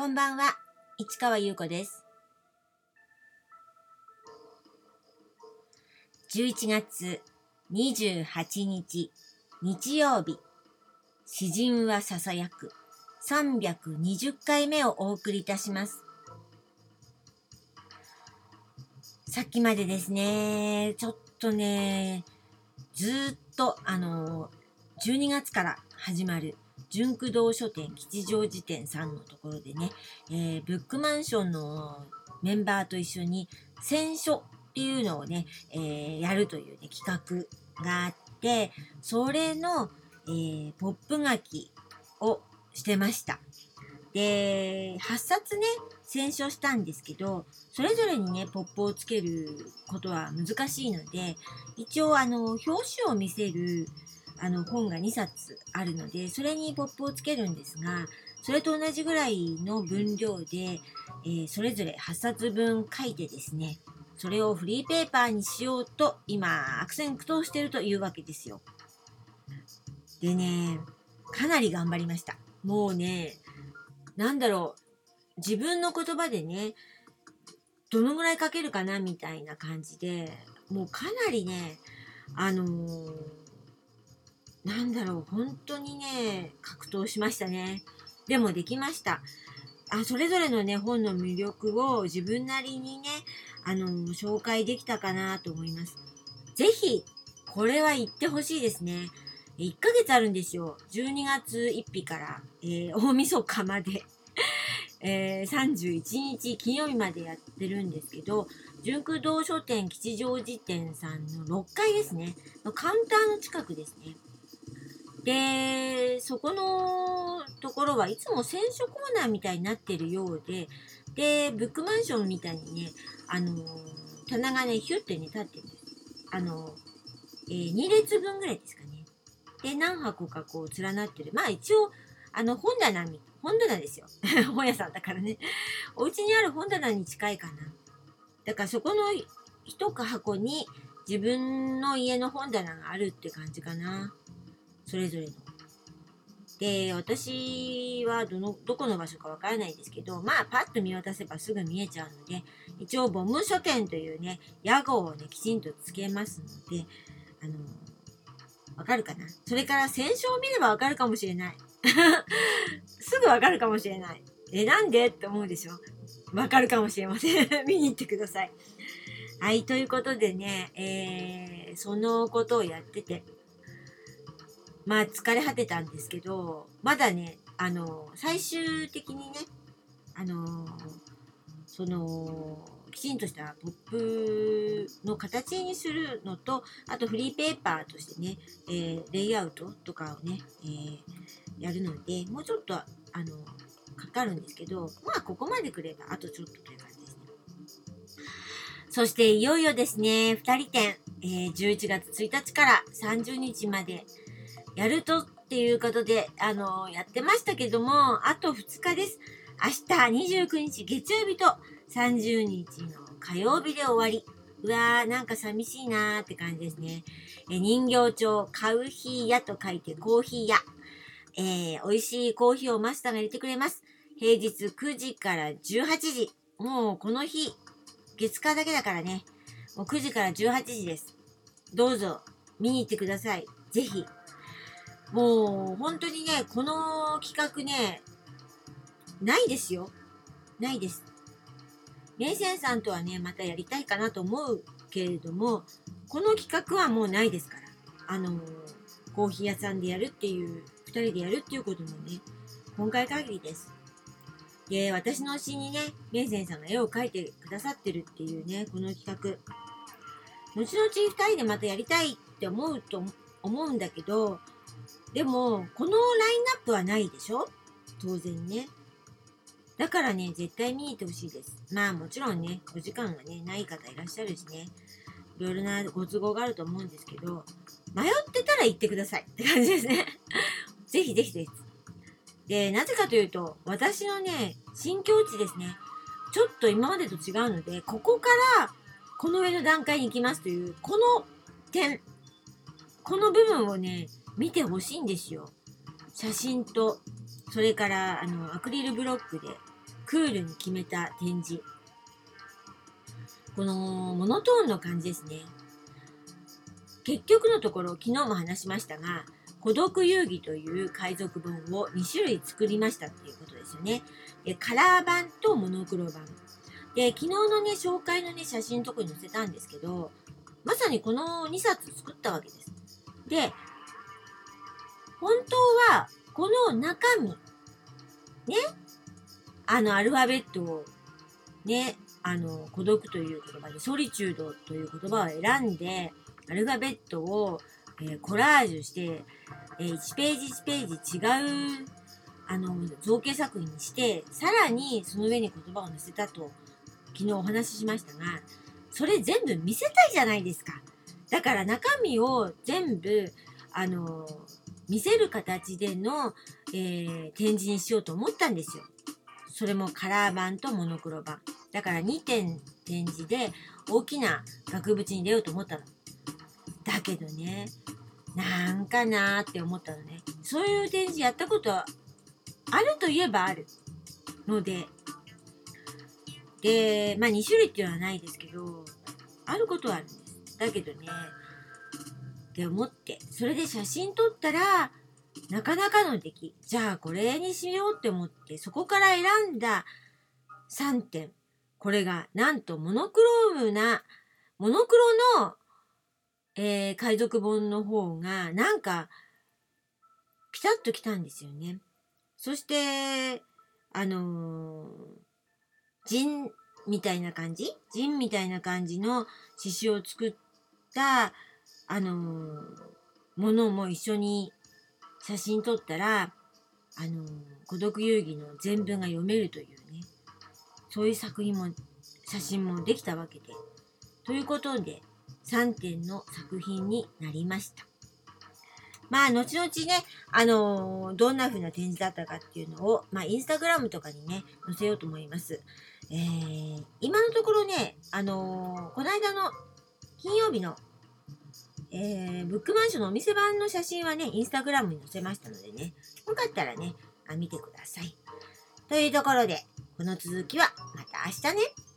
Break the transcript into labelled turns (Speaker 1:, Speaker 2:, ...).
Speaker 1: こんばんは、市川優子です。11月28日、日曜日、詩人はささやく320回目をお送りいたします。さっきまでですね、ちょっとね、ずっと、あの、12月から始まる純駆動書店吉祥寺店さんのところでね、えーブックマンションのメンバーと一緒に選書っていうのをね、えーやるという、ね、企画があってそれの、えーポップ書きをしてました。で8冊ね選書したんですけどそれぞれにねポップをつけることは難しいので一応あの表紙を見せるあの本が2冊あるのでそれにポップをつけるんですがそれと同じぐらいの分量で、えーそれぞれ8冊分書いてですねそれをフリーペーパーにしようと今悪戦苦闘してるというわけですよ。でねかなり頑張りました。もうねなんだろう自分の言葉でねどのぐらい書けるかなみたいな感じでもうかなりねあのーなんだろう、本当にね、格闘しましたね。でもできました。あ、それぞれのね、本の魅力を自分なりにね、あの、紹介できたかなと思います。ぜひ、これは言ってほしいですね。1ヶ月あるんですよ。12月1日から、えー大晦日まで。えー31日金曜日までやってるんですけど、純駆動書店吉祥寺店さんの6階ですね。カウンターの近くですね。で、そこのところはいつも選書コーナーみたいになってるようで、で、ブックマンションみたいにね、あの棚がね、ヒュッてね、立ってる。あのえー2列分ぐらいですかね。で、何箱かこう連なってる。まあ一応、あの、本棚み、本棚ですよ。本屋さんだからね。お家にある本棚に近いかな。だからそこの一箱に自分の家の本棚があるって感じかな。それぞれの。で、私はどの、どこの場所かわからないですけど、まあ、パッと見渡せばすぐ見えちゃうので、一応、ボム書店というね、屋号をね、きちんとつけますので、あの、わかるかな？それから、選書を見ればわかるかもしれない。すぐわかるかもしれない。え、なんで？って思うでしょ？わかるかもしれません。見に行ってください。はい、ということでね、えー、そのことをやってて、まあ疲れ果てたんですけど、まだね、あの、最終的にね、あの、その、きちんとしたポップの形にするのと、あとフリーペーパーとしてね、えーレイアウトとかをね、えーやるので、もうちょっと、あの、かかるんですけど、まあここまでくれば、あとちょっとという感じですね。そしていよいよですね、二人展、えー11月1日から30日までやるとっていうことで、あのやってましたけども、あと2日です。明日29日月曜日と30日の火曜日で終わり。うわー、なんか寂しいなーって感じですね。え人形町、カウヒー屋と書いてコーヒー屋。えー美味しいコーヒーをマスターが入れてくれます。平日9時から18時。もうこの日、月火だけだからね。もう9時から18時です。どうぞ見に行ってください。ぜひ。もう本当にね、この企画ね、ないですよ。ないです。メイセンさんとはね、またやりたいかなと思うけれども、この企画はもうないですから。あのコーヒー屋さんでやるっていう、二人でやるっていうこともね、今回限りです。で、私の推しにね、メイセンさんが絵を描いてくださってるっていうね、この企画。後々二人でまたやりたいって思うと思うんだけど、でも、このラインナップはないでしょ？当然ね。だからね、絶対見に行ってほしいです。まあもちろんね、お時間がね、ない方いらっしゃるしね、いろいろなご都合があると思うんですけど、迷ってたら行ってくださいって感じですね。ぜひぜひです。で、なぜかというと、私のね、新境地ですね、ちょっと今までと違うので、ここからこの上の段階に行きますという、この点、この部分をね、見てほしいんですよ。写真と、それから、あの、アクリルブロックでクールに決めた展示。このモノトーンの感じですね。結局のところ、昨日も話しましたが、孤独遊戯という海賊本を2種類作りましたっていうことですよね。でカラー版とモノクロ版。で、昨日のね、紹介のね、写真のとこに載せたんですけど、まさにこの2冊作ったわけです。で、本当は、この中身、ね、あの、アルファベットを、ね、あの、孤独という言葉で、ソリチュードという言葉を選んで、アルファベットを、えー、コラージュして、えー、1ページ1ページ違う、あの、造形作品にして、さらにその上に言葉を載せたと、昨日お話ししましたが、それ全部見せたいじゃないですか。だから中身を全部、あの、見せる形での、えー、展示にしようと思ったんですよ。それもカラー版とモノクロ版。だから2点展示で大きな額縁に出ようと思ったの。だけどね、なんかなーって思ったのね。そういう展示やったことはあるといえばあるので、で、まあ2種類っていうのはないですけど、あることはあるんです。だけどね、って思って、それで写真撮ったら、なかなかの出来。じゃあこれにしようって思って、そこから選んだ3点。これが、なんとモノクロームな、モノクロの、えー、海賊本の方が、なんか、ピタッときたんですよね。そして、あのー、ジンみたいな感じ？ジンみたいな感じの刺繍を作った、あのー、ものも一緒に写真撮ったら、あのー、孤独遊戯の全文が読めるというね、そういう作品も、写真もできたわけで。ということで、3点の作品になりました。まあ、後々ね、あのー、どんな風な展示だったかっていうのを、まあ、インスタグラムとかにね、載せようと思います。えー、今のところね、あのー、この間の金曜日の、えー、ブックマンションのお店版の写真はね、インスタグラムに載せましたのでね、よかったらね、あ見てください。というところで、この続きはまた明日ね。